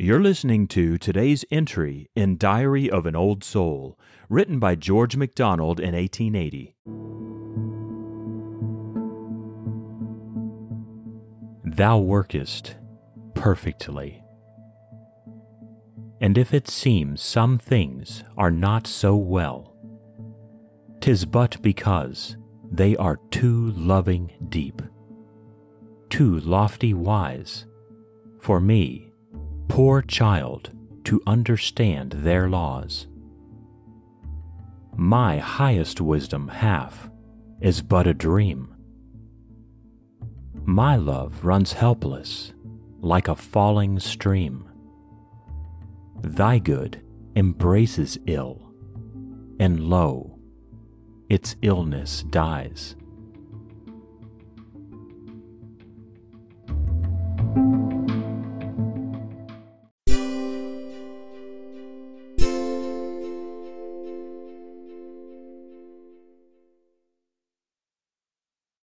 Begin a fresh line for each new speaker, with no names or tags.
You're listening to today's entry in Diary of an Old Soul, written by George MacDonald in 1880. Thou workest perfectly. And if it seems some things are not so well, 'tis but because they are too loving deep, too lofty wise, for me poor child to understand their laws. My highest wisdom half is but a dream. My love runs helpless like a falling stream. Thy good embraces ill, and lo, its illness dies.